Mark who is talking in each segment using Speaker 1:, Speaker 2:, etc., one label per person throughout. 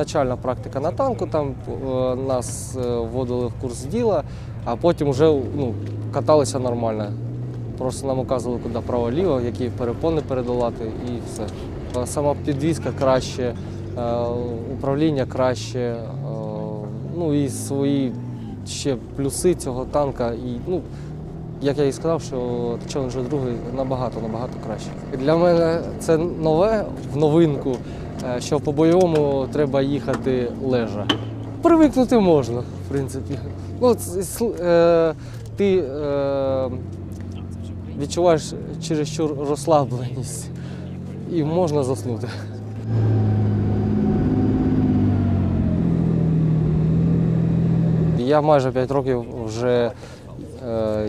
Speaker 1: начальна практика на танку, там е, нас е, вводили в курс діла, а потім вже ну, каталися нормально. Просто нам указували, куди право-ліво, які перепони передолати і все. Е, Сама підвізка краще, управління краще, ну і свої ще плюси цього танка. І, ну, як я і сказав, що Challenger 2 набагато набагато краще. Для мене це нове в новинку, е, що по бойовому треба їхати лежа. Привикнути можна, в принципі. Ну, е, ти е, відчуваєш чересчур розслабленість і можна заснути. Я майже 5 років вже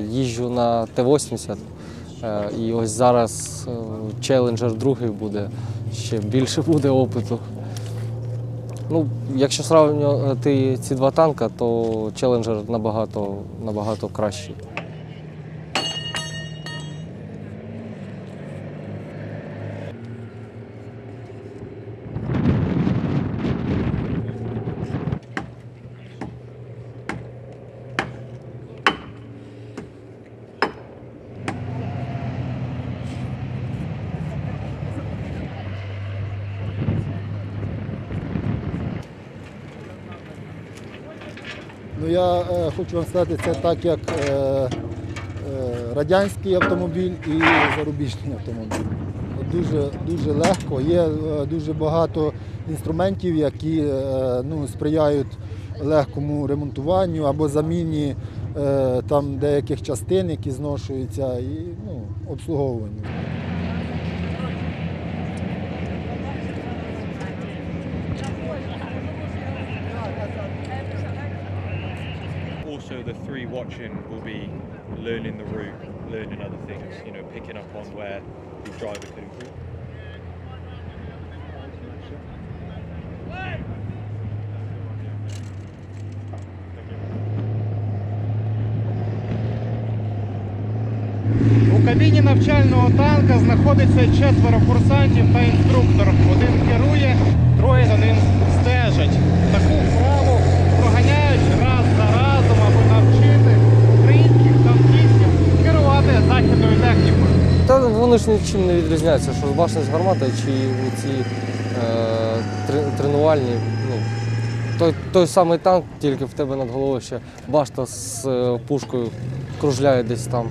Speaker 1: їжджу на Т-80. Е, і ось зараз челенджер другий буде, ще більше буде опиту. Ну, якщо сравнювати ці два танки, то челенджер набагато, набагато кращий.
Speaker 2: Я е, хочу вам сказати, це так як е, е, радянський автомобіль і зарубіжний автомобіль. Дуже, дуже легко. Є дуже багато інструментів, які ну, сприяють легкому ремонтуванню або заміні там деяких частин, які зношуються, і ну, обслуговуванню.
Speaker 3: The three watching will be learning the route, learning other things, you know, picking up on where the driver could improve.
Speaker 4: У кабіні навчального танка знаходиться четверо курсантів та інструктор. Один керує, троє за ним стежать. Таку
Speaker 1: вони ж нічим не відрізняються, що башня з гарматою чи ці е, тренувальні. Ну, той, той самий танк, тільки в тебе над головою ще башта з е, пушкою кружляє десь там.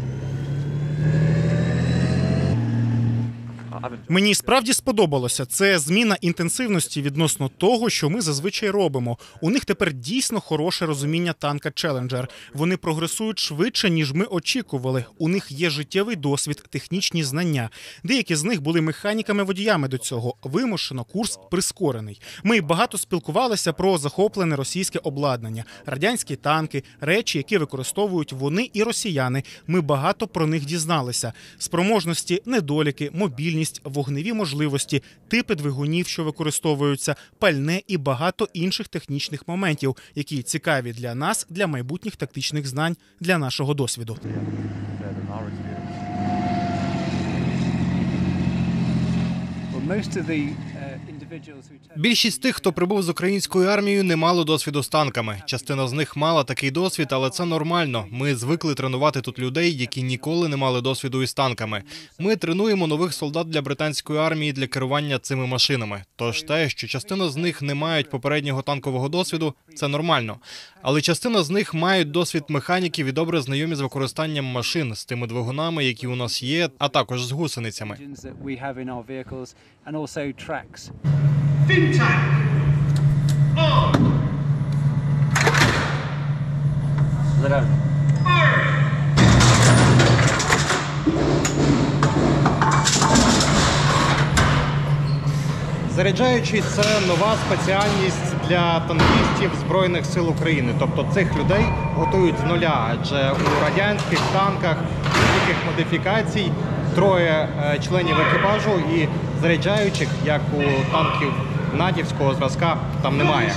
Speaker 5: Мені справді сподобалося. Це зміна інтенсивності відносно того, що ми зазвичай робимо. У них тепер дійсно хороше розуміння танка Challenger. Вони прогресують швидше, ніж ми очікували. У них є життєвий досвід, технічні знання. Деякі з них були механіками-водіями до цього. Вимушено курс прискорений. Ми багато спілкувалися про захоплене російське обладнання, радянські танки, речі, які використовують вони і росіяни. Ми багато про них дізналися. Спроможності, недоліки, мобільність, вогневі можливості, типи двигунів, що використовуються, пальне і багато інших технічних моментів, які цікаві для нас, для майбутніх тактичних знань, для нашого досвіду.
Speaker 6: Більшість тих, хто прибув з українською армією, не мало досвіду з танками. Частина з них мала такий досвід, але це нормально. Ми звикли тренувати тут людей, які ніколи не мали досвіду із танками. Ми тренуємо нових солдат для британської армії для керування цими машинами. Тож те, що частина з них не мають попереднього танкового досвіду, це нормально. Але частина з них мають досвід механіків і добре знайомі з використанням машин з тими двигунами, які у нас є, а також з гусеницями.
Speaker 7: Also tracks.
Speaker 4: Заряджаючий це нова спеціальність для танкістів Збройних сил України. Тобто цих людей готують з нуля, адже у радянських танках будь-яких модифікацій троє е, членів екіпажу і заряджаючих, як у танків натівського зразка, там немає.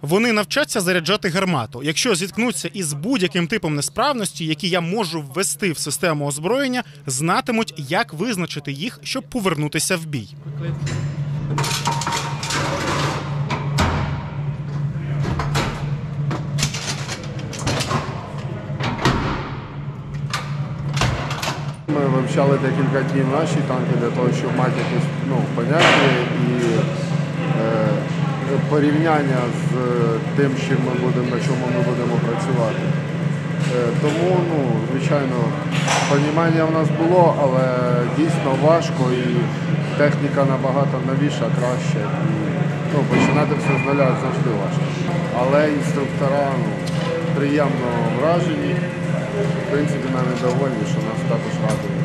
Speaker 5: Вони навчаться заряджати гармату. Якщо зіткнуться із будь-яким типом несправності, які я можу ввести в систему озброєння, знатимуть, як визначити їх, щоб повернутися в бій.
Speaker 8: Ми вивчали декілька днів наші танки для того, щоб мати якесь ну, поняття і е, порівняння з тим, чим ми будемо, на чому ми будемо працювати. Е, тому, ну, звичайно, розуміння в нас було, але дійсно важко і техніка набагато новіша, краща. І, ну, починати все з нуля завжди важко. Але інструктора ну, приємно вражені. В принципі, навіть довольні, що нас також радує.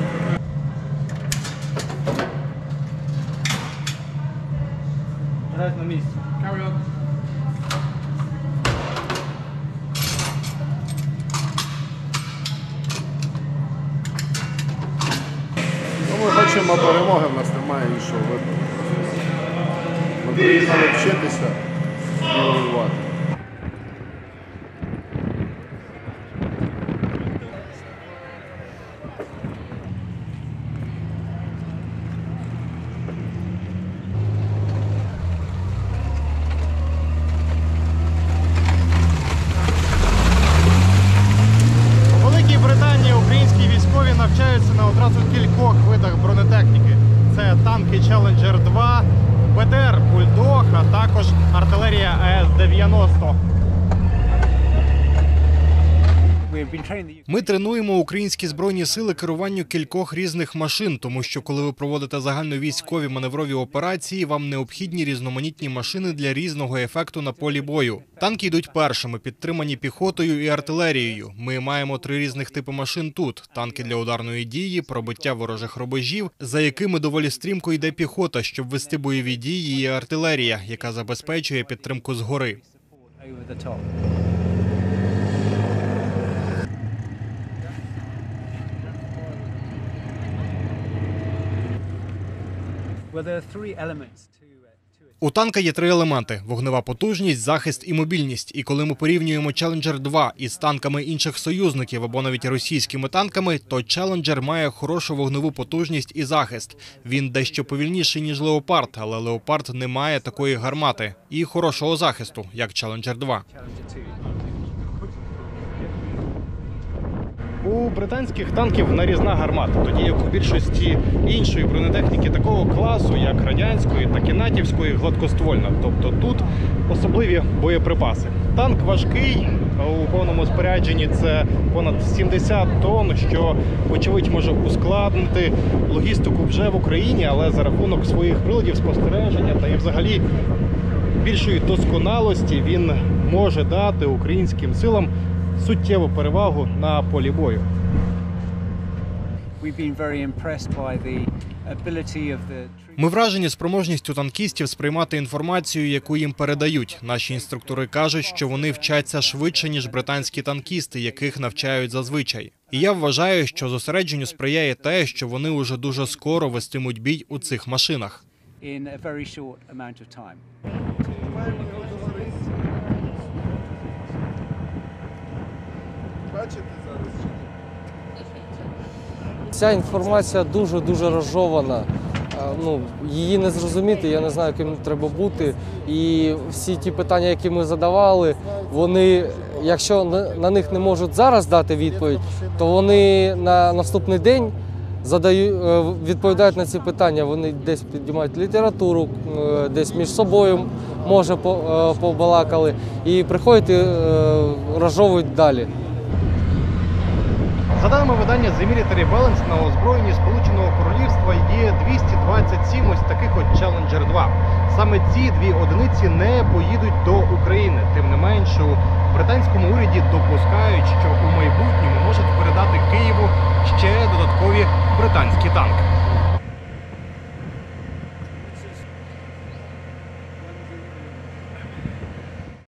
Speaker 8: Ну, ми хочемо перемоги, в нас немає іншого вибору. Ми приїхали вчитися і воювати.
Speaker 4: Challenger 2, БТР Бульдог, а також артилерія
Speaker 7: с 90
Speaker 6: Ми тренуємо українські збройні сили керуванню кількох різних машин, тому що коли ви проводите загальновійськові маневрові операції, вам необхідні різноманітні машини для різного ефекту на полі бою. Танки йдуть першими, підтримані піхотою і артилерією. Ми маємо три різних типи машин тут: танки для ударної дії, пробиття ворожих рубежів, за якими доволі стрімко йде піхота, щоб вести бойові дії, і артилерія, яка забезпечує підтримку згори. У танка є три елементи: вогнева потужність, захист і мобільність. І коли ми порівнюємо Challenger 2 із танками інших союзників або навіть російськими танками, то Challenger має хорошу вогневу потужність і захист. Він дещо повільніший ніж Leopard, але Leopard не має такої гармати і хорошого захисту, як Challenger 2.
Speaker 7: Challenger 2.
Speaker 4: У британських танків нарізна гармата, тоді як у більшості іншої бронетехніки такого класу, як радянської, так і натівської, гладкоствольна. Тобто тут особливі боєприпаси. Танк важкий у повному спорядженні це понад 70 тонн, що очевидь може ускладнити логістику вже в Україні, але за рахунок своїх приладів спостереження та і взагалі більшої досконалості він може дати українським силам суттєву перевагу на полі бою.
Speaker 6: Ми вражені спроможністю танкістів сприймати інформацію, яку їм передають. Наші інструктори кажуть, що вони вчаться швидше ніж британські танкісти, яких навчають зазвичай. І я вважаю, що зосередженню сприяє те, що вони уже дуже скоро вестимуть бій у цих машинах.
Speaker 7: Of time.
Speaker 1: Ця інформація дуже-дуже розжована. Е, Ну, її не зрозуміти, я не знаю, ким треба бути. І всі ті питання, які ми задавали, вони, якщо на, них не можуть зараз дати відповідь, то вони на наступний день задають, е, відповідають на ці питання. Вони десь піднімають літературу, е, десь між собою може побалакали, і приходять і розжовують далі.
Speaker 4: За даними видання The Military Balance, на озброєнні Сполученого Королівства є 227 ось таких от Challenger 2. Саме ці дві одиниці не поїдуть до України. Тим не менш, у британському уряді допускають, що у майбутньому можуть передати Києву ще додаткові британські танки.